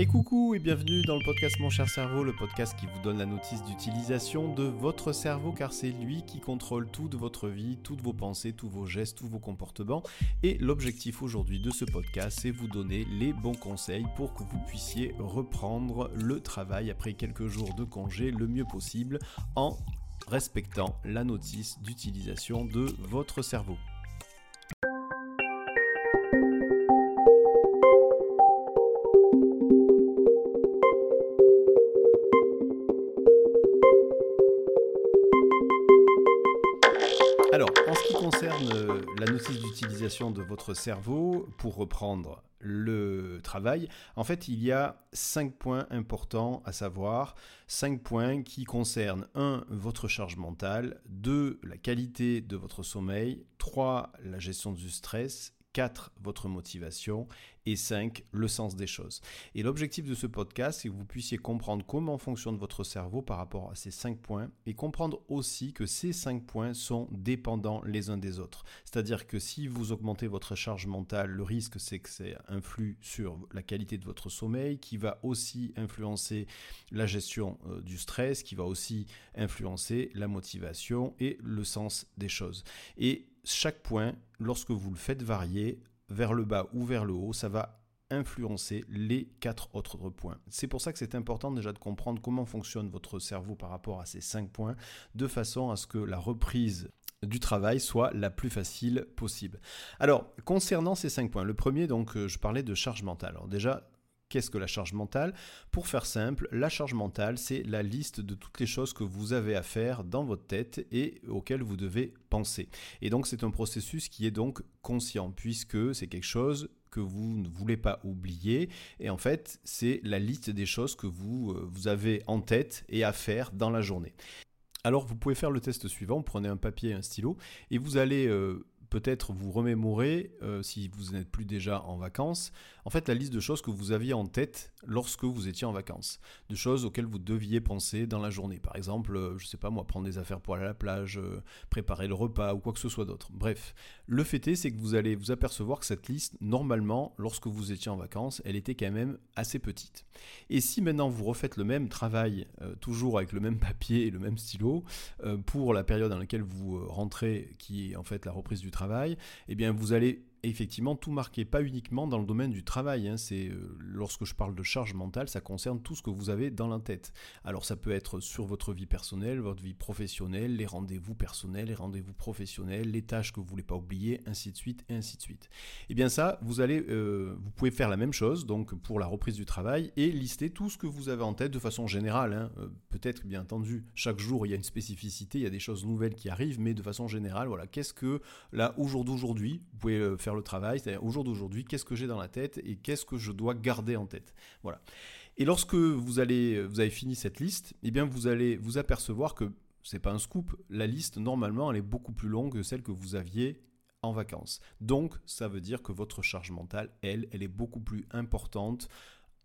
Et coucou et bienvenue dans le podcast Mon cher cerveau, le podcast qui vous donne la notice d'utilisation de votre cerveau car c'est lui qui contrôle toute votre vie, toutes vos pensées, tous vos gestes, tous vos comportements. Et l'objectif aujourd'hui de ce podcast, c'est vous donner les bons conseils pour que vous puissiez reprendre le travail après quelques jours de congé le mieux possible en respectant la notice d'utilisation de votre cerveau. De votre cerveau, pour reprendre le travail, en fait, il y a cinq points importants à savoir. Cinq points qui concernent 1. Votre charge mentale, 2. La qualité de votre sommeil, 3. La gestion du stress, 4. Votre motivation et 5. Le sens des choses. Et l'objectif de ce podcast, c'est que vous puissiez comprendre comment fonctionne votre cerveau par rapport à ces 5 points et comprendre aussi que ces 5 points sont dépendants les uns des autres. C'est-à-dire que si vous augmentez votre charge mentale, le risque c'est que ça influe sur la qualité de votre sommeil, qui va aussi influencer la gestion euh, du stress, qui va aussi influencer la motivation et le sens des choses. Et chaque point, lorsque vous le faites varier vers le bas ou vers le haut, ça va influencer les quatre autres points. C'est pour ça que c'est important déjà de comprendre comment fonctionne votre cerveau par rapport à ces cinq points, de façon à ce que la reprise du travail soit la plus facile possible. Alors, concernant ces cinq points, le premier, donc, euh, je parlais de charge mentale. Alors déjà, Qu'est-ce que la charge mentale Pour faire simple, la charge mentale, c'est la liste de toutes les choses que vous avez à faire dans votre tête et auxquelles vous devez penser. Et donc c'est un processus qui est donc conscient, puisque c'est quelque chose que vous ne voulez pas oublier. Et en fait, c'est la liste des choses que vous, euh, vous avez en tête et à faire dans la journée. Alors vous pouvez faire le test suivant, prenez un papier et un stylo, et vous allez euh, peut-être vous remémorer, euh, si vous n'êtes plus déjà en vacances, en fait la liste de choses que vous aviez en tête lorsque vous étiez en vacances, de choses auxquelles vous deviez penser dans la journée. Par exemple, euh, je ne sais pas moi, prendre des affaires pour aller à la plage, euh, préparer le repas ou quoi que ce soit d'autre. Bref, le fait est, c'est que vous allez vous apercevoir que cette liste, normalement, lorsque vous étiez en vacances, elle était quand même assez petite. Et si maintenant vous refaites le même travail, toujours avec le même papier et le même stylo, pour la période dans laquelle vous rentrez, qui est en fait la reprise du travail, eh bien vous allez effectivement tout marqué, pas uniquement dans le domaine du travail. Hein. c'est euh, lorsque je parle de charge mentale, ça concerne tout ce que vous avez dans la tête. Alors ça peut être sur votre vie personnelle, votre vie professionnelle, les rendez-vous personnels, les rendez-vous professionnels, les tâches que vous voulez pas oublier, ainsi de suite et ainsi de suite. Et eh bien ça, vous allez, euh, vous pouvez faire la même chose donc pour la reprise du travail et lister tout ce que vous avez en tête de façon générale. Hein. Euh, peut-être bien entendu chaque jour il y a une spécificité, il y a des choses nouvelles qui arrivent, mais de façon générale, voilà, qu'est-ce que là au jour d'aujourd'hui, vous pouvez faire le travail, c'est-à-dire au jour d'aujourd'hui, qu'est-ce que j'ai dans la tête et qu'est-ce que je dois garder en tête. Voilà. Et lorsque vous allez, vous avez fini cette liste, eh bien vous allez vous apercevoir que c'est pas un scoop, la liste normalement elle est beaucoup plus longue que celle que vous aviez en vacances. Donc ça veut dire que votre charge mentale, elle, elle est beaucoup plus importante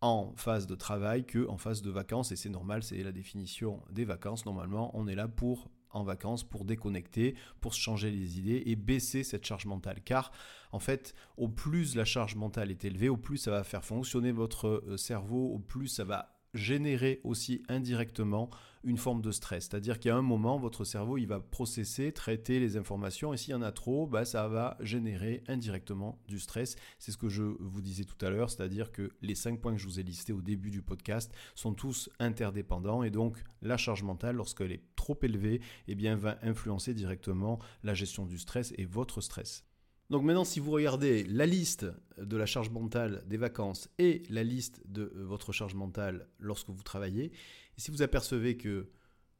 en phase de travail que en phase de vacances et c'est normal, c'est la définition des vacances. Normalement, on est là pour en vacances pour déconnecter, pour se changer les idées et baisser cette charge mentale. Car en fait, au plus la charge mentale est élevée, au plus ça va faire fonctionner votre euh, cerveau, au plus ça va générer aussi indirectement une forme de stress. C'est-à-dire qu'à un moment, votre cerveau, il va processer, traiter les informations, et s'il y en a trop, bah, ça va générer indirectement du stress. C'est ce que je vous disais tout à l'heure, c'est-à-dire que les cinq points que je vous ai listés au début du podcast sont tous interdépendants, et donc la charge mentale, lorsqu'elle est trop élevée, eh bien, va influencer directement la gestion du stress et votre stress. Donc maintenant, si vous regardez la liste de la charge mentale des vacances et la liste de euh, votre charge mentale lorsque vous travaillez, et si vous apercevez que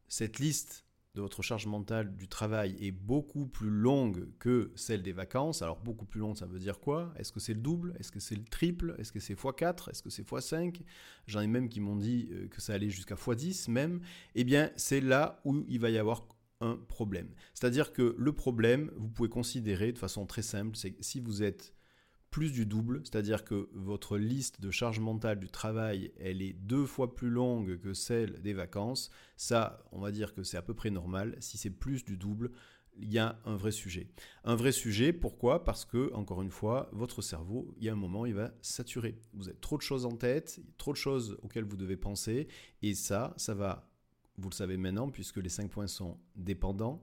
cette liste de votre charge mentale du travail est beaucoup plus longue que celle des vacances. Alors beaucoup plus longue, ça veut dire quoi? Est-ce que c'est le double? Est-ce que c'est le triple? Est-ce que c'est x4 Est-ce que c'est x5 J'en ai même qui m'ont dit euh, que ça allait jusqu'à x10 même. Eh bien, c'est là où il va y avoir un problème. C'est-à-dire que le problème, vous pouvez considérer de façon très simple, c'est que si vous êtes plus du double, c'est-à-dire que votre liste de charge mentale du travail, elle est deux fois plus longue que celle des vacances, ça, on va dire que c'est à peu près normal. Si c'est plus du double, il y a un vrai sujet. Un vrai sujet, pourquoi? Parce que, encore une fois, votre cerveau, il y a un moment, il va saturer. Vous avez trop de choses en tête, trop de choses auxquelles vous devez penser, et ça, ça va vous le savez maintenant, puisque les cinq points sont dépendants.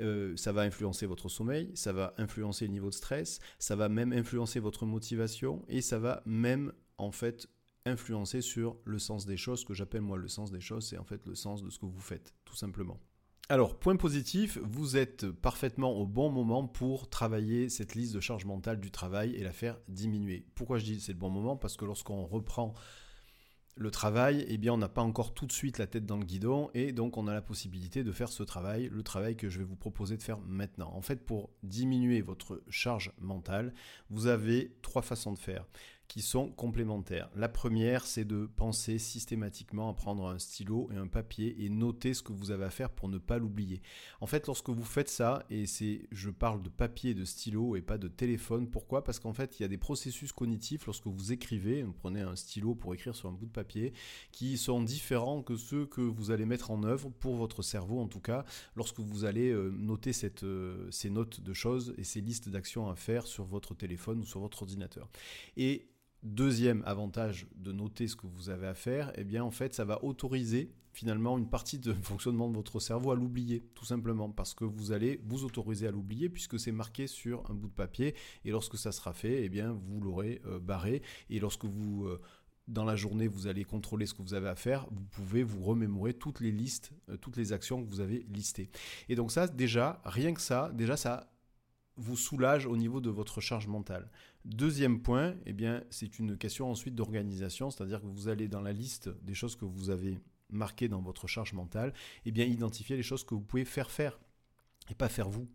Euh, ça va influencer votre sommeil, ça va influencer le niveau de stress, ça va même influencer votre motivation et ça va même en fait influencer sur le sens des choses. Ce que j'appelle moi le sens des choses, c'est en fait le sens de ce que vous faites, tout simplement. Alors, point positif, vous êtes parfaitement au bon moment pour travailler cette liste de charge mentale du travail et la faire diminuer. Pourquoi je dis c'est le bon moment? Parce que lorsqu'on reprend le travail, eh bien, on n'a pas encore tout de suite la tête dans le guidon et donc on a la possibilité de faire ce travail, le travail que je vais vous proposer de faire maintenant. En fait, pour diminuer votre charge mentale, vous avez trois façons de faire qui sont complémentaires. La première, c'est de penser systématiquement à prendre un stylo et un papier et noter ce que vous avez à faire pour ne pas l'oublier. En fait, lorsque vous faites ça, et c'est, je parle de papier de stylo et pas de téléphone, pourquoi? Parce qu'en fait, il y a des processus cognitifs lorsque vous écrivez, vous prenez un stylo pour écrire sur un bout de papier, qui sont différents que ceux que vous allez mettre en œuvre pour votre cerveau, en tout cas, lorsque vous allez euh, noter euh, ces notes de choses et ces listes d'actions à faire sur votre téléphone ou sur votre ordinateur. Et Deuxième avantage de noter ce que vous avez à faire, eh bien en fait ça va autoriser finalement une partie de fonctionnement de votre cerveau à l'oublier, tout simplement, parce que vous allez vous autoriser à l'oublier puisque c'est marqué sur un bout de papier et lorsque ça sera fait, eh bien vous l'aurez euh, barré et lorsque vous euh, dans la journée, vous allez contrôler ce que vous avez à faire, vous pouvez vous remémorer toutes les listes, euh, toutes les actions que vous avez listées. Et donc ça, déjà, rien que ça, déjà ça vous soulage au niveau de votre charge mentale. Deuxième point, eh bien, c'est une question ensuite d'organisation, c'est-à-dire que vous allez dans la liste des choses que vous avez marquées dans votre charge mentale, eh bien, identifier les choses que vous pouvez faire faire et pas faire vous,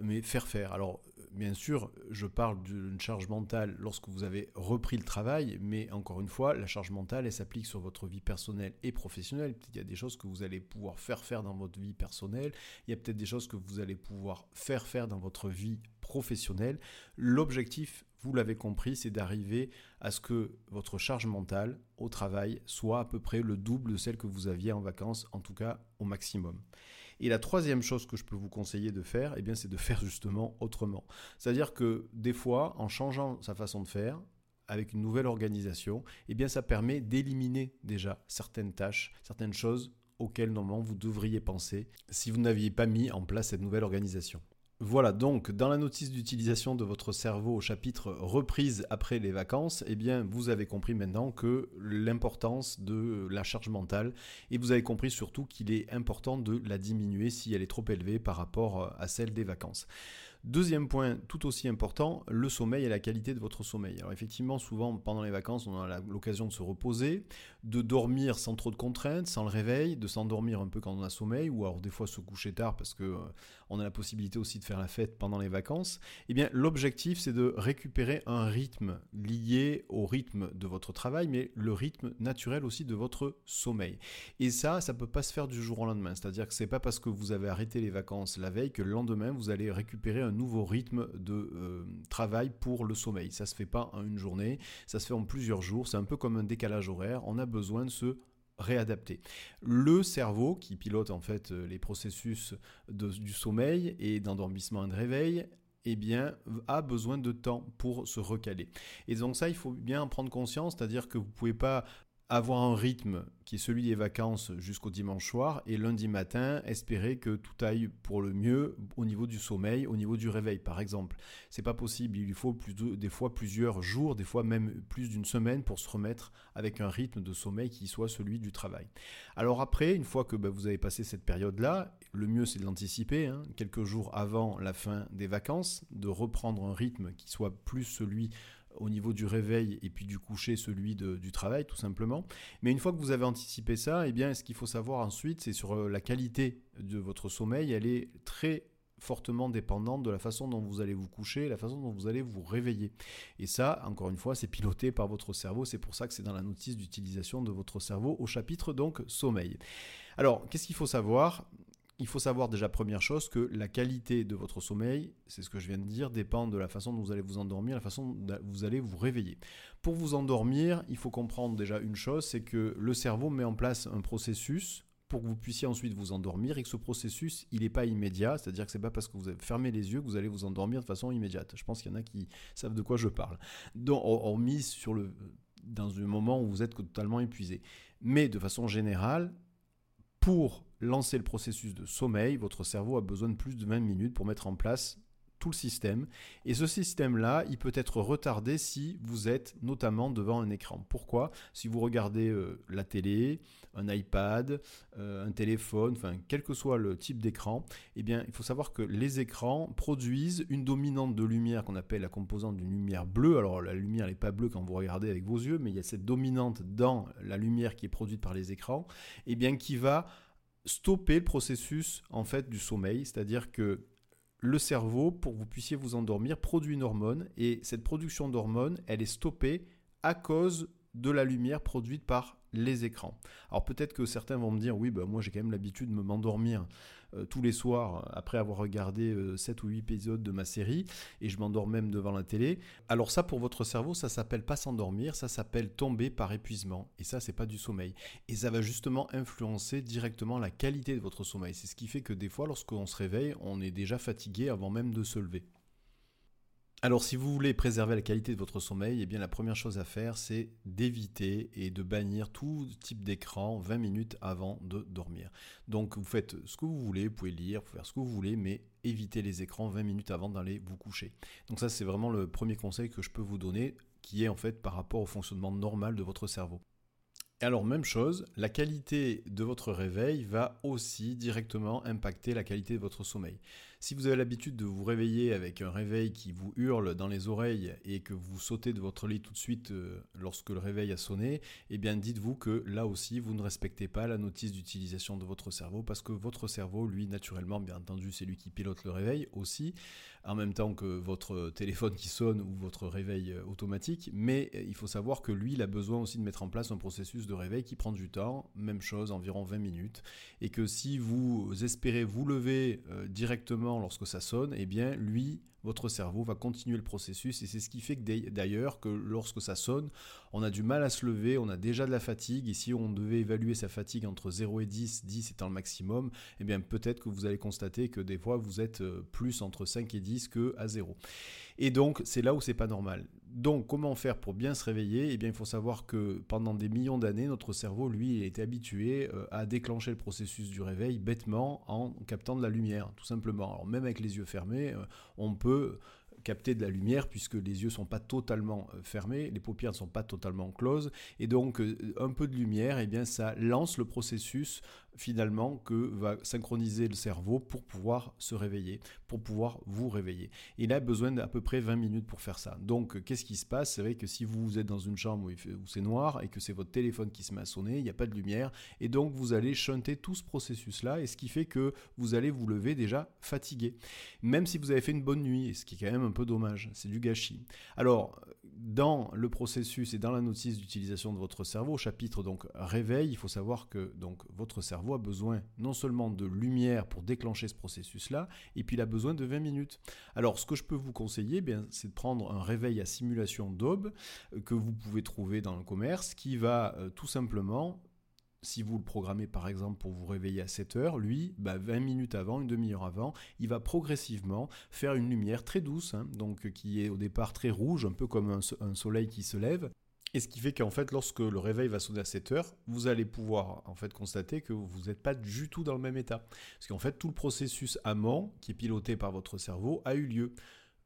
mais faire faire. Alors, bien sûr, je parle d'une charge mentale lorsque vous avez repris le travail, mais encore une fois, la charge mentale, elle s'applique sur votre vie personnelle et professionnelle. Il y a des choses que vous allez pouvoir faire faire dans votre vie personnelle, il y a peut-être des choses que vous allez pouvoir faire faire dans votre vie professionnelle. L'objectif, vous l'avez compris, c'est d'arriver à ce que votre charge mentale au travail soit à peu près le double de celle que vous aviez en vacances, en tout cas au maximum. Et la troisième chose que je peux vous conseiller de faire, eh bien, c'est de faire justement autrement. C'est-à-dire que des fois, en changeant sa façon de faire, avec une nouvelle organisation, eh bien, ça permet d'éliminer déjà certaines tâches, certaines choses auxquelles normalement vous devriez penser si vous n'aviez pas mis en place cette nouvelle organisation. Voilà, donc dans la notice d'utilisation de votre cerveau au chapitre reprise après les vacances, eh bien vous avez compris maintenant que l'importance de la charge mentale et vous avez compris surtout qu'il est important de la diminuer si elle est trop élevée par rapport à celle des vacances. Deuxième point, tout aussi important, le sommeil et la qualité de votre sommeil. Alors effectivement, souvent pendant les vacances, on a l'occasion de se reposer, de dormir sans trop de contraintes, sans le réveil, de s'endormir un peu quand on a sommeil, ou alors des fois se coucher tard parce que euh, on a la possibilité aussi de faire la fête pendant les vacances. Eh bien, l'objectif, c'est de récupérer un rythme lié au rythme de votre travail, mais le rythme naturel aussi de votre sommeil. Et ça, ça peut pas se faire du jour au lendemain. C'est-à-dire que c'est pas parce que vous avez arrêté les vacances la veille que le lendemain vous allez récupérer un nouveau rythme de euh, travail pour le sommeil. Ça se fait pas en une journée, ça se fait en plusieurs jours. C'est un peu comme un décalage horaire. On a besoin de se réadapter. Le cerveau, qui pilote en fait euh, les processus du sommeil et d'endormissement et de réveil, eh bien, a besoin de temps pour se recaler. Et donc ça, il faut bien en prendre conscience, c'est-à-dire que vous ne pouvez pas avoir un rythme qui est celui des vacances jusqu'au dimanche soir et lundi matin espérer que tout aille pour le mieux au niveau du sommeil, au niveau du réveil par exemple. C'est pas possible, il faut plus des fois plusieurs jours, des fois même plus d'une semaine pour se remettre avec un rythme de sommeil qui soit celui du travail. Alors après, une fois que bah, vous avez passé cette période-là, le mieux c'est de l'anticiper, hein, quelques jours avant la fin des vacances, de reprendre un rythme qui soit plus celui au niveau du réveil et puis du coucher, celui du travail, tout simplement. Mais une fois que vous avez anticipé ça, eh bien, ce qu'il faut savoir ensuite, c'est sur euh, la qualité de votre sommeil. Elle est très fortement dépendante de la façon dont vous allez vous coucher, la façon dont vous allez vous réveiller. Et ça, encore une fois, c'est piloté par votre cerveau. C'est pour ça que c'est dans la notice d'utilisation de votre cerveau au chapitre donc sommeil. Alors, qu'est-ce qu'il faut savoir? Il faut savoir déjà première chose que la qualité de votre sommeil, c'est ce que je viens de dire, dépend de la façon dont vous allez vous endormir, la façon dont vous allez vous réveiller. Pour vous endormir, il faut comprendre déjà une chose, c'est que le cerveau met en place un processus pour que vous puissiez ensuite vous endormir et que ce processus, il n'est pas immédiat, c'est-à-dire que c'est pas parce que vous avez fermé les yeux que vous allez vous endormir de façon immédiate. Je pense qu'il y en a qui savent de quoi je parle. Donc, on, mise sur le, dans un moment où vous êtes totalement épuisé. Mais de façon générale, pour lancer le processus de sommeil, votre cerveau a besoin de plus de 20 minutes pour mettre en place tout le système. Et ce système-là, il peut être retardé si vous êtes notamment devant un écran. Pourquoi? Si vous regardez euh, la télé, un iPad, euh, un téléphone, enfin quel que soit le type d'écran, eh bien il faut savoir que les écrans produisent une dominante de lumière qu'on appelle la composante d'une lumière bleue. Alors la lumière n'est pas bleue quand vous regardez avec vos yeux, mais il y a cette dominante dans la lumière qui est produite par les écrans, eh bien qui va stopper le processus en fait du sommeil, c'est-à-dire que le cerveau, pour que vous puissiez vous endormir, produit une hormone. Et cette production d'hormones, elle est stoppée à cause de la lumière produite par les écrans. Alors peut-être que certains vont me dire oui, bah, moi j'ai quand même l'habitude de m'endormir euh, tous les soirs après avoir regardé 7 euh, ou 8 épisodes de ma série et je m'endors même devant la télé. Alors ça pour votre cerveau, ça s'appelle pas s'endormir, ça s'appelle tomber par épuisement et ça c'est pas du sommeil. Et ça va justement influencer directement la qualité de votre sommeil. C'est ce qui fait que des fois lorsqu'on se réveille, on est déjà fatigué avant même de se lever. Alors si vous voulez préserver la qualité de votre sommeil, eh bien la première chose à faire c'est d'éviter et de bannir tout type d'écran 20 minutes avant de dormir. Donc vous faites ce que vous voulez, vous pouvez lire, vous pouvez faire ce que vous voulez, mais évitez les écrans 20 minutes avant d'aller vous coucher. Donc ça c'est vraiment le premier conseil que je peux vous donner qui est en fait par rapport au fonctionnement normal de votre cerveau. Alors même chose, la qualité de votre réveil va aussi directement impacter la qualité de votre sommeil. Si vous avez l'habitude de vous réveiller avec un réveil qui vous hurle dans les oreilles et que vous sautez de votre lit tout de suite euh, lorsque le réveil a sonné, eh bien dites-vous que là aussi vous ne respectez pas la notice d'utilisation de votre cerveau parce que votre cerveau, lui, naturellement, bien entendu, c'est lui qui pilote le réveil aussi, en même temps que votre téléphone qui sonne ou votre réveil euh, automatique, mais euh, il faut savoir que lui, il a besoin aussi de mettre en place un processus de réveil qui prend du temps, même chose, environ 20 minutes, et que si vous espérez vous lever directement lorsque ça sonne, eh bien lui, votre cerveau va continuer le processus et c'est ce qui fait que d'ailleurs que lorsque ça sonne, on a du mal à se lever, on a déjà de la fatigue et si on devait évaluer sa fatigue entre 0 et 10, 10 étant le maximum, eh bien peut-être que vous allez constater que des fois vous êtes euh, plus entre 5 et 10 que à 0. Et donc c'est là où c'est pas normal. Donc, comment faire pour bien se réveiller? Eh bien, il faut savoir que pendant des millions d'années, notre cerveau, lui, était habitué euh, à déclencher le processus du réveil bêtement en captant de la lumière, tout simplement. Alors, même avec les yeux fermés, euh, on peut capter de la lumière puisque les yeux sont pas totalement euh, fermés, les paupières ne sont pas totalement closes et donc un peu de lumière eh bien ça lance le processus finalement que va synchroniser le cerveau pour pouvoir se réveiller, pour pouvoir vous réveiller. Il a besoin d'à peu près 20 minutes pour faire ça. Donc qu'est-ce qui se passe? C'est vrai que si vous êtes dans une chambre où, c'est noir et que c'est votre téléphone qui se met à sonner, il n'y a pas de lumière et donc vous allez chanter tout ce processus-là et ce qui fait que vous allez vous lever déjà fatigué. Même si vous avez fait une bonne nuit, ce qui est quand même un peu dommage, c'est du gâchis. Alors dans le processus et dans la notice d'utilisation de votre cerveau, chapitre donc réveil, il faut savoir que donc votre cerveau a besoin non seulement de lumière pour déclencher ce processus-là, et puis il a besoin de 20 minutes. Alors ce que je peux vous conseiller, eh bien, c'est de prendre un réveil à simulation d'aube euh, que vous pouvez trouver dans le commerce, qui va euh, tout simplement si vous le programmez par exemple pour vous réveiller à 7 heures, lui, 20 bah, minutes avant, une demi-heure avant, il va progressivement faire une lumière très douce, hein, donc qui est au départ très rouge, un peu comme un, soleil qui se lève. Et ce qui fait qu'en fait, lorsque le réveil va sonner à 7 heures, vous allez pouvoir en fait constater que vous n'êtes pas du tout dans le même état. Parce qu'en fait, tout le processus amont, qui est piloté par votre cerveau, a eu lieu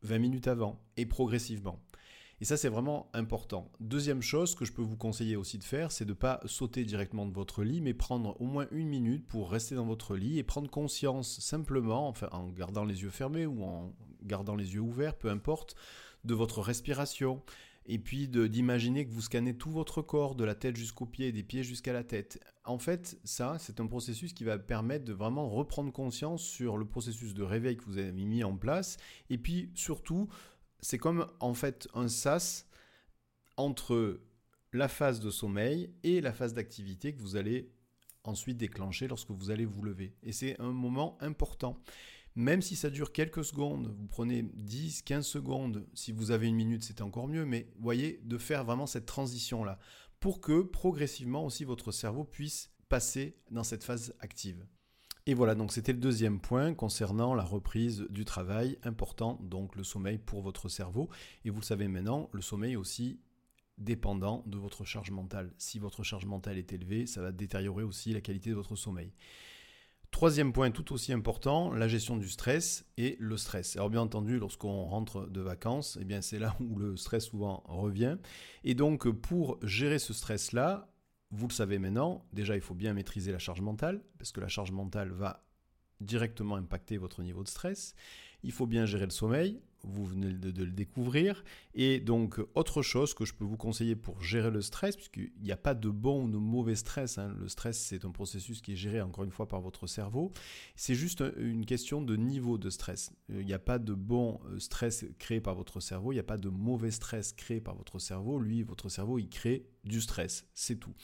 20 minutes avant et progressivement. Et ça, c'est vraiment important. Deuxième chose que je peux vous conseiller aussi de faire, c'est de ne pas sauter directement de votre lit, mais prendre au moins une minute pour rester dans votre lit et prendre conscience simplement, en gardant les yeux fermés ou en gardant les yeux ouverts, peu importe, de votre respiration. Et puis d'imaginer que vous scannez tout votre corps, de la tête jusqu'aux pieds, des pieds jusqu'à la tête. En fait, ça, c'est un processus qui va permettre de vraiment reprendre conscience sur le processus de réveil que vous avez mis en place. Et puis surtout, c'est comme en fait un sas entre la phase de sommeil et la phase d'activité que vous allez ensuite déclencher lorsque vous allez vous lever. Et c'est un moment important. Même si ça dure quelques secondes, vous prenez 10, 15 secondes, si vous avez une minute c'est encore mieux, mais voyez, de faire vraiment cette transition-là, pour que progressivement aussi votre cerveau puisse passer dans cette phase active. Et voilà, donc c'était le deuxième point concernant la reprise du travail, important donc le sommeil pour votre cerveau. Et vous le savez maintenant, le sommeil aussi dépendant de votre charge mentale. Si votre charge mentale est élevée, ça va détériorer aussi la qualité de votre sommeil. Troisième point tout aussi important, la gestion du stress et le stress. Alors bien entendu, lorsqu'on rentre de vacances, eh c'est là où le stress souvent revient. Et donc pour gérer ce stress-là, vous le savez maintenant, déjà il faut bien maîtriser la charge mentale, parce que la charge mentale va directement impacter votre niveau de stress. Il faut bien gérer le sommeil, vous venez de, le découvrir. Et donc, autre chose que je peux vous conseiller pour gérer le stress, puisqu'il n'y a pas de bon ou de mauvais stress, hein. le stress c'est un processus qui est géré encore une fois par votre cerveau, c'est juste une question de niveau de stress. Il n'y a pas de bon euh, stress créé par votre cerveau, il n'y a pas de mauvais stress créé par votre cerveau. Lui, votre cerveau, il crée du stress, c'est tout.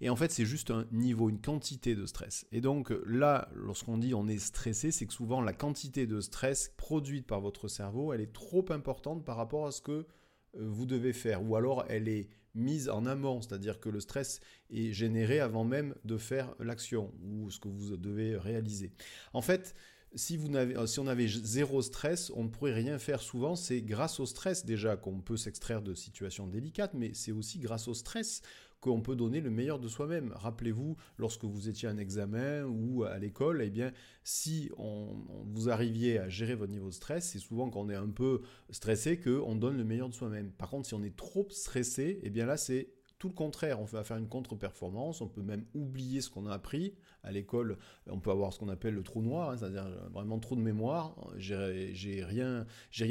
Et en fait, c'est juste un niveau, une quantité de stress. Et donc là, lorsqu'on dit on est stressé, c'est que souvent la quantité de stress produite par votre cerveau, elle est trop importante par rapport à ce que euh, vous devez faire. Ou alors elle est mise en amont, c'est-à-dire que le stress est généré avant même de faire l'action ou ce que vous devez réaliser. En fait, si, vous si on avait zéro stress, on ne pourrait rien faire souvent. C'est grâce au stress déjà qu'on peut s'extraire de situations délicates, mais c'est aussi grâce au stress qu'on peut donner le meilleur de soi-même. Rappelez-vous, lorsque vous étiez à un examen ou à l'école, eh bien, si on, vous arriviez à gérer votre niveau de stress, c'est souvent quand on est un peu stressé qu'on donne le meilleur de soi-même. Par contre, si on est trop stressé, eh bien là, c'est tout le contraire, on va faire une contre-performance, on peut même oublier ce qu'on a appris. À l'école, on peut avoir ce qu'on appelle le trou noir, hein, c'est-à-dire euh, vraiment trop de mémoire. J'ai rien,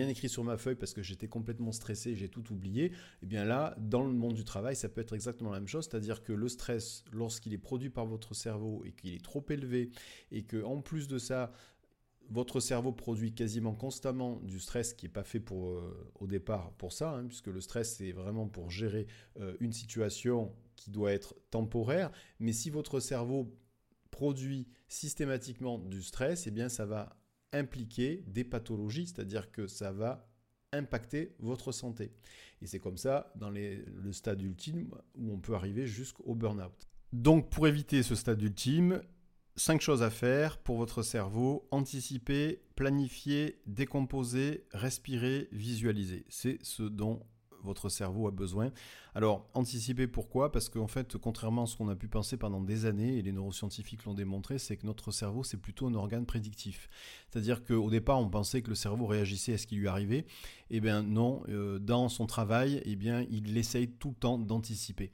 écrit sur ma feuille parce que j'étais complètement stressé, j'ai tout oublié. Et eh bien là, dans le monde du travail, ça peut être exactement la même chose, c'est-à-dire que le stress, lorsqu'il est produit par votre cerveau et qu'il est trop élevé, et que en plus de ça, votre cerveau produit quasiment constamment du stress qui n'est pas fait pour, euh, au départ pour ça, hein, puisque le stress c'est vraiment pour gérer euh, une situation qui doit être temporaire. Mais si votre cerveau produit systématiquement du stress, eh bien ça va impliquer des pathologies, c'est-à-dire que ça va impacter votre santé. Et c'est comme ça dans le stade ultime où on peut arriver jusqu'au burn-out. Donc pour éviter ce stade ultime, Cinq choses à faire pour votre cerveau. Anticiper, planifier, décomposer, respirer, visualiser. C'est ce dont votre cerveau a besoin. Alors, anticiper pourquoi? Parce qu'en fait, contrairement à ce qu'on a pu penser pendant des années, et les neuroscientifiques l'ont démontré, c'est que notre cerveau, c'est plutôt un organe prédictif. C'est-à-dire qu'au départ, on pensait que le cerveau réagissait à ce qui lui arrivait. Eh bien non, euh, dans son travail, eh bien, il essaye tout le temps d'anticiper.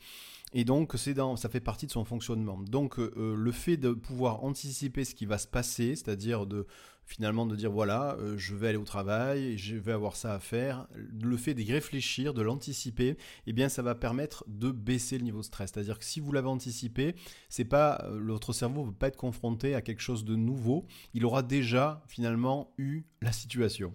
Et donc, dans, ça fait partie de son fonctionnement. Donc, euh, le fait de pouvoir anticiper ce qui va se passer, c'est-à-dire de finalement de dire voilà, euh, je vais aller au travail, je vais avoir ça à faire, le fait d'y réfléchir, de l'anticiper, eh bien ça va permettre de baisser le niveau de stress. C'est-à-dire que si vous l'avez anticipé, euh, votre cerveau ne va pas être confronté à quelque chose de nouveau, il aura déjà finalement eu la situation.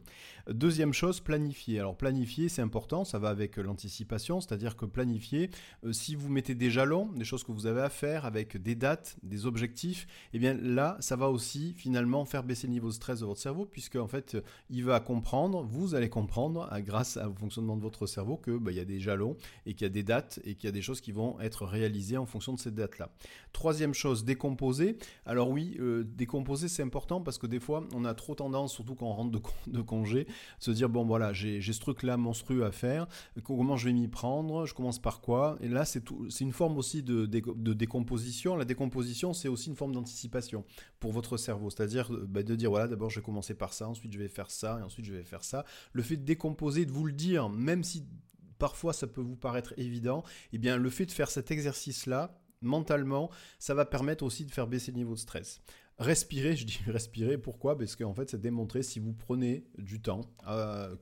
Deuxième chose, planifier. Alors planifier, c'est important, ça va avec l'anticipation, c'est-à-dire que planifier, euh, si vous mettez des jalons, des choses que vous avez à faire avec des dates, des objectifs, eh bien là, ça va aussi finalement faire baisser le niveau de stress de votre cerveau, puisque en fait, il va comprendre, vous allez comprendre, grâce au fonctionnement de votre cerveau, que bah, il y a des jalons et qu'il y a des dates et qu'il y a des choses qui vont être réalisées en fonction de ces dates-là. Troisième chose, décomposer. Alors oui, euh, décomposer c'est important parce que des fois, on a trop tendance, surtout quand on rentre de, de congé, se dire bon voilà, j'ai ce truc-là monstrueux à faire, comment je vais m'y prendre, je commence par quoi? Et là, c'est une forme aussi de, de, décomposition. La décomposition, c'est aussi une forme d'anticipation pour votre cerveau, c'est-à-dire euh, bah, de dire voilà d'abord je vais commencer par ça, ensuite je vais faire ça, et ensuite je vais faire ça. Le fait de décomposer, de vous le dire, même si parfois ça peut vous paraître évident, eh bien le fait de faire cet exercice-là, mentalement, ça va permettre aussi de faire baisser le niveau de stress. Respirer, je dis respirer, pourquoi? Parce qu'en fait, c'est démontré si vous prenez du temps,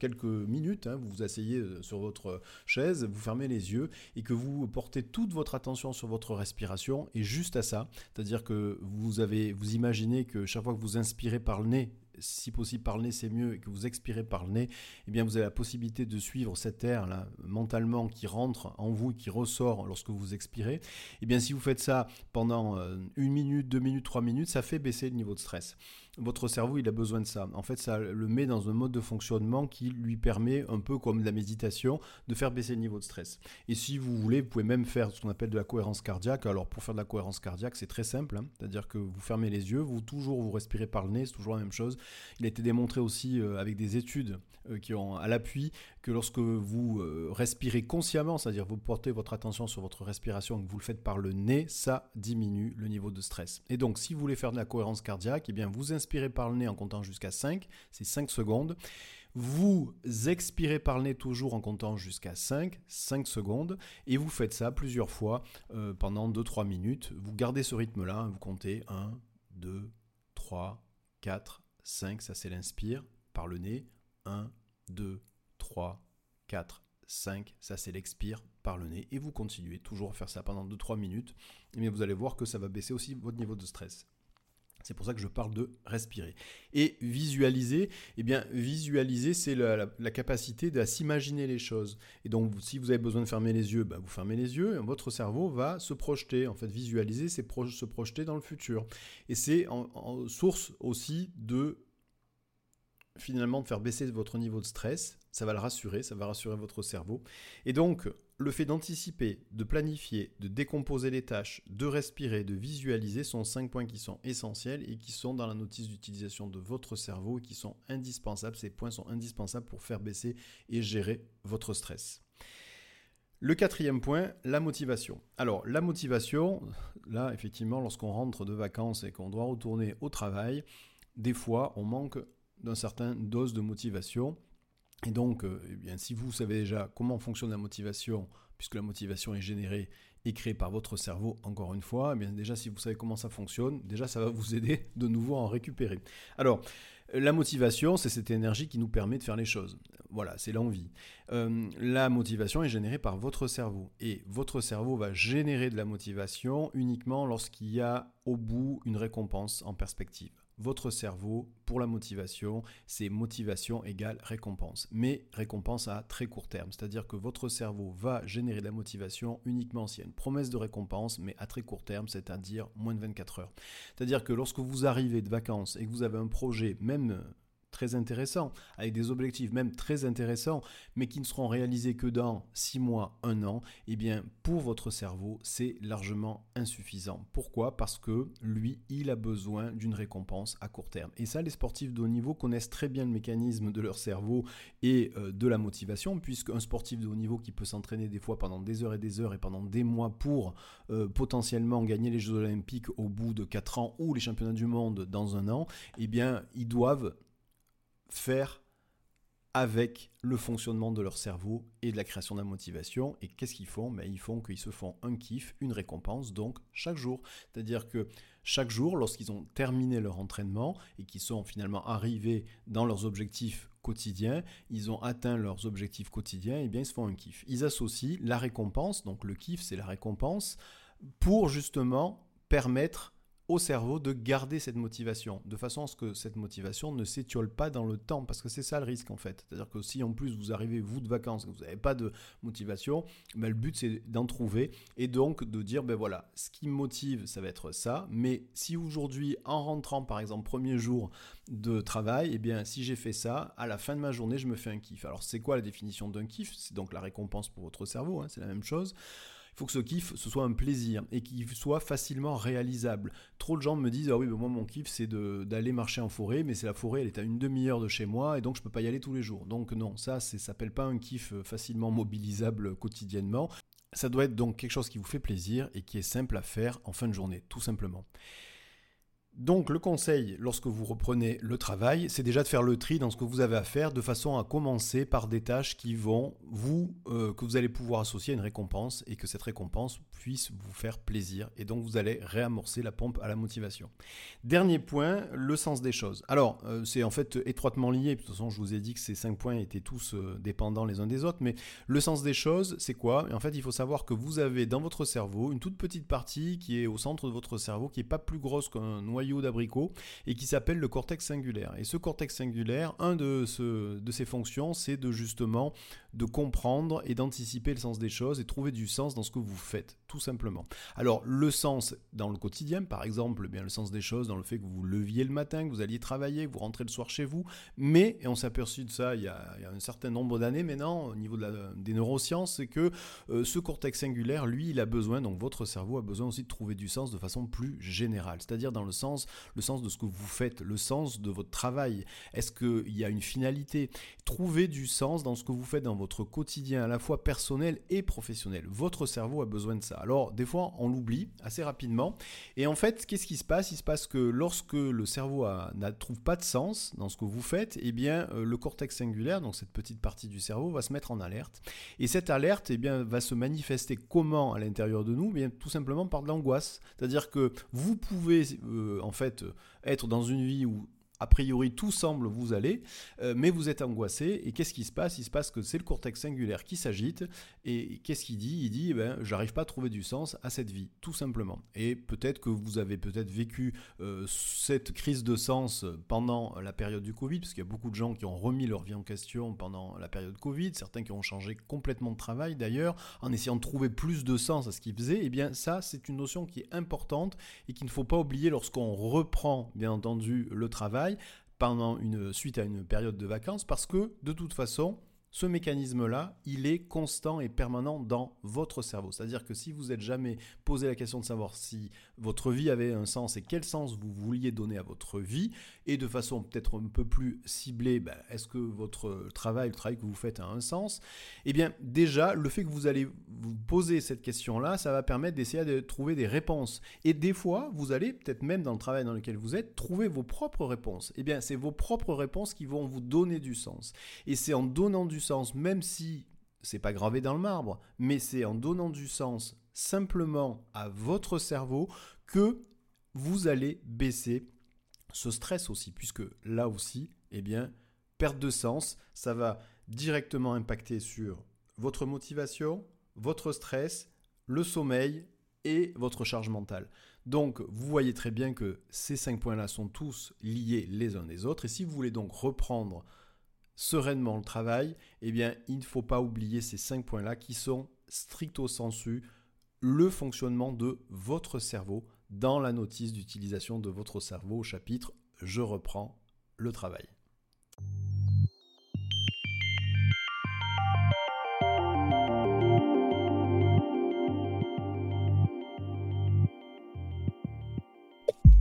quelques minutes, hein, vous vous asseyez euh, sur votre chaise, vous fermez les yeux et que vous portez toute votre attention sur votre respiration et juste à ça, c'est-à-dire que vous avez, vous imaginez que chaque fois que vous inspirez par le nez, si possible par le nez c'est mieux, et que vous expirez par le nez, eh bien vous avez la possibilité de suivre cet air mentalement qui rentre en vous qui ressort lorsque vous expirez. Eh bien si vous faites ça pendant euh, une minute, deux minutes, trois minutes, ça fait baisser le niveau de stress. Votre cerveau, il a besoin de ça. En fait, ça le met dans un mode de fonctionnement qui lui permet, un peu comme la méditation, de faire baisser le niveau de stress. Et si vous voulez, vous pouvez même faire ce qu'on appelle de la cohérence cardiaque. Alors, pour faire de la cohérence cardiaque, c'est très simple. Hein. C'est-à-dire que vous fermez les yeux, vous toujours vous respirez par le nez, c'est toujours la même chose. Il a été démontré aussi euh, avec des études euh, qui ont à l'appui que lorsque vous euh, respirez consciemment, c'est-à-dire vous portez votre attention sur votre respiration et que vous le faites par le nez, ça diminue le niveau de stress. Et donc, si vous voulez faire de la cohérence cardiaque, eh bien, vous inspirez par le nez en comptant jusqu'à 5, c'est 5 secondes. Vous expirez par le nez toujours en comptant jusqu'à 5, 5 secondes, et vous faites ça plusieurs fois euh, pendant 2-3 minutes. Vous gardez ce rythme-là, vous comptez 1, 2, 3, 4, 5, ça c'est l'inspire par le nez. 1, 2, 3, 4, 5, ça c'est l'expire par le nez. Et vous continuez toujours à faire ça pendant 2-3 minutes. Mais vous allez voir que ça va baisser aussi votre niveau de stress. C'est pour ça que je parle de respirer. Et visualiser, eh bien, visualiser, c'est la, capacité de s'imaginer les choses. Et donc, si vous avez besoin de fermer les yeux, ben, vous fermez les yeux, et votre cerveau va se projeter. En fait, visualiser, c'est se projeter dans le futur. Et c'est en source aussi de finalement de faire baisser votre niveau de stress, ça va le rassurer, ça va rassurer votre cerveau. Et donc, le fait d'anticiper, de planifier, de décomposer les tâches, de respirer, de visualiser sont cinq points qui sont essentiels et qui sont dans la notice d'utilisation de votre cerveau et qui sont indispensables. Ces points sont indispensables pour faire baisser et gérer votre stress. Le quatrième point, la motivation. Alors, la motivation, là, effectivement, lorsqu'on rentre de vacances et qu'on doit retourner au travail, des fois, on manque d'une certaine dose de motivation. Et donc, euh, eh bien, si vous savez déjà comment fonctionne la motivation, puisque la motivation est générée et créée par votre cerveau, encore une fois, eh bien déjà si vous savez comment ça fonctionne, déjà ça va vous aider de nouveau à en récupérer. Alors, la motivation, c'est cette énergie qui nous permet de faire les choses. Voilà, c'est l'envie. Euh, la motivation est générée par votre cerveau. Et votre cerveau va générer de la motivation uniquement lorsqu'il y a au bout une récompense en perspective votre cerveau pour la motivation, c'est motivation égale récompense. Mais récompense à très court terme, c'est-à-dire que votre cerveau va générer de la motivation uniquement s'il y a une promesse de récompense, mais à très court terme, c'est-à-dire moins de 24 heures. C'est-à-dire que lorsque vous arrivez de vacances et que vous avez un projet, même très intéressants, avec des objectifs même très intéressants, mais qui ne seront réalisés que dans 6 mois, 1 an, eh bien pour votre cerveau, c'est largement insuffisant. Pourquoi? Parce que lui, il a besoin d'une récompense à court terme. Et ça, les sportifs de haut niveau connaissent très bien le mécanisme de leur cerveau et euh, de la motivation, puisque un sportif de haut niveau qui peut s'entraîner des fois pendant des heures et des heures et pendant des mois pour euh, potentiellement gagner les Jeux olympiques au bout de 4 ans ou les championnats du monde dans un an, eh bien, ils doivent faire avec le fonctionnement de leur cerveau et de la création de la motivation. Et qu'est-ce qu'ils font? Ben, Ils font qu'ils se font un kiff, une récompense, donc chaque jour. C'est-à-dire que chaque jour, lorsqu'ils ont terminé leur entraînement et qu'ils sont finalement arrivés dans leurs objectifs quotidiens, ils ont atteint leurs objectifs quotidiens, et eh bien ils se font un kiff. Ils associent la récompense, donc le kiff c'est la récompense, pour justement permettre au cerveau de garder cette motivation, de façon à ce que cette motivation ne s'étiole pas dans le temps, parce que c'est ça le risque en fait. C'est-à-dire que si en plus vous arrivez, vous, de vacances, que vous n'avez pas de motivation, ben, le but c'est d'en trouver, et donc de dire, ben voilà, ce qui me motive, ça va être ça, mais si aujourd'hui, en rentrant par exemple, premier jour de travail, eh bien si j'ai fait ça, à la fin de ma journée, je me fais un kiff. Alors c'est quoi la définition d'un kiff? C'est donc la récompense pour votre cerveau, hein, c'est la même chose faut que ce kiff, ce soit un plaisir et qu'il soit facilement réalisable. Trop de gens me disent, ah oui, mais moi mon kiff c'est d'aller marcher en forêt, mais c'est la forêt, elle est à une demi-heure de chez moi et donc je peux pas y aller tous les jours. Donc non, ça, ça s'appelle pas un kiff facilement mobilisable quotidiennement. Ça doit être donc quelque chose qui vous fait plaisir et qui est simple à faire en fin de journée, tout simplement. Donc le conseil lorsque vous reprenez le travail, c'est déjà de faire le tri dans ce que vous avez à faire de façon à commencer par des tâches qui vont vous euh, que vous allez pouvoir associer à une récompense et que cette récompense puisse vous faire plaisir et donc vous allez réamorcer la pompe à la motivation. Dernier point, le sens des choses. Alors euh, c'est en fait étroitement lié, de toute façon je vous ai dit que ces cinq points étaient tous euh, dépendants les uns des autres, mais le sens des choses c'est quoi? En fait il faut savoir que vous avez dans votre cerveau une toute petite partie qui est au centre de votre cerveau qui est pas plus grosse qu'un noyau d'abricot et qui s'appelle le cortex singulaire. Et ce cortex singulaire, un de, ce, de ses fonctions, c'est de justement de comprendre et d'anticiper le sens des choses et trouver du sens dans ce que vous faites, tout simplement. Alors, le sens dans le quotidien, par exemple, eh bien le sens des choses dans le fait que vous leviez le matin, que vous alliez travailler, que vous rentrez le soir chez vous, mais, et on s'est aperçu de ça il y, a, un certain nombre d'années maintenant, au niveau des neurosciences, c'est que euh, ce cortex singulaire, lui, il a besoin, donc votre cerveau a besoin aussi de trouver du sens de façon plus générale, c'est-à-dire dans le sens, le sens de ce que vous faites, le sens de votre travail. Est-ce qu'il y a une finalité? Trouver du sens dans ce que vous faites dans votre quotidien, à la fois personnel et professionnel. Votre cerveau a besoin de ça. Alors, des fois, on l'oublie assez rapidement. Et en fait, qu'est-ce qui se passe? Il se passe que lorsque le cerveau ne trouve pas de sens dans ce que vous faites, eh bien, euh, le cortex singulaire, donc cette petite partie du cerveau, va se mettre en alerte. Et cette alerte, eh bien, va se manifester comment à l'intérieur de nous? Eh bien, Tout simplement par de l'angoisse. C'est-à-dire que vous pouvez, euh, en fait, être dans une vie où a priori tout semble vous aller, euh, mais vous êtes angoissé, et qu'est-ce qui se passe? Il se passe que c'est le cortex singulaire qui s'agite, et qu'est-ce qu'il dit? Il dit, eh ben, j'arrive pas à trouver du sens à cette vie, tout simplement. Et peut-être que vous avez peut-être vécu euh, cette crise de sens pendant la période du Covid, parce qu'il y a beaucoup de gens qui ont remis leur vie en question pendant la période Covid, certains qui ont changé complètement de travail d'ailleurs, en essayant de trouver plus de sens à ce qu'ils faisaient, et eh bien ça c'est une notion qui est importante, et qu'il ne faut pas oublier lorsqu'on reprend, bien entendu, le travail, pendant une suite à une période de vacances parce que de toute façon, ce mécanisme-là, il est constant et permanent dans votre cerveau. C'est-à-dire que si vous n'êtes jamais posé la question de savoir si votre vie avait un sens et quel sens vous vouliez donner à votre vie, et de façon peut-être un peu plus ciblée, ben, est-ce que votre travail, le travail que vous faites a un sens? Eh bien déjà, le fait que vous allez vous poser cette question-là, ça va permettre d'essayer de trouver des réponses. Et des fois, vous allez, peut-être même dans le travail dans lequel vous êtes, trouver vos propres réponses. Eh bien, c'est vos propres réponses qui vont vous donner du sens. Et c'est en donnant du sens, même si c'est pas gravé dans le marbre, mais c'est en donnant du sens simplement à votre cerveau que vous allez baisser ce stress aussi, puisque là aussi, eh bien, perte de sens, ça va directement impacter sur votre motivation, votre stress, le sommeil et votre charge mentale. Donc, vous voyez très bien que ces cinq points-là sont tous liés les uns des autres. Et si vous voulez donc reprendre sereinement le travail, eh bien, il ne faut pas oublier ces cinq points-là qui sont stricto sensu le fonctionnement de votre cerveau dans la notice d'utilisation de votre cerveau au chapitre Je reprends le travail.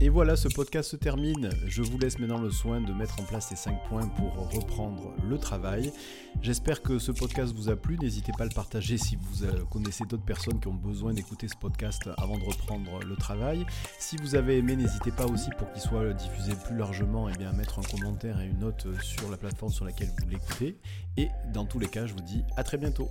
Et voilà, ce podcast se termine. Je vous laisse maintenant le soin de mettre en place les 5 points pour reprendre le travail. J'espère que ce podcast vous a plu. N'hésitez pas à le partager si vous euh, connaissez d'autres personnes qui ont besoin d'écouter ce podcast avant de reprendre le travail. Si vous avez aimé, n'hésitez pas aussi pour qu'il soit diffusé plus largement et eh bien, à mettre un commentaire et une note sur la plateforme sur laquelle vous l'écoutez. Et dans tous les cas, je vous dis à très bientôt.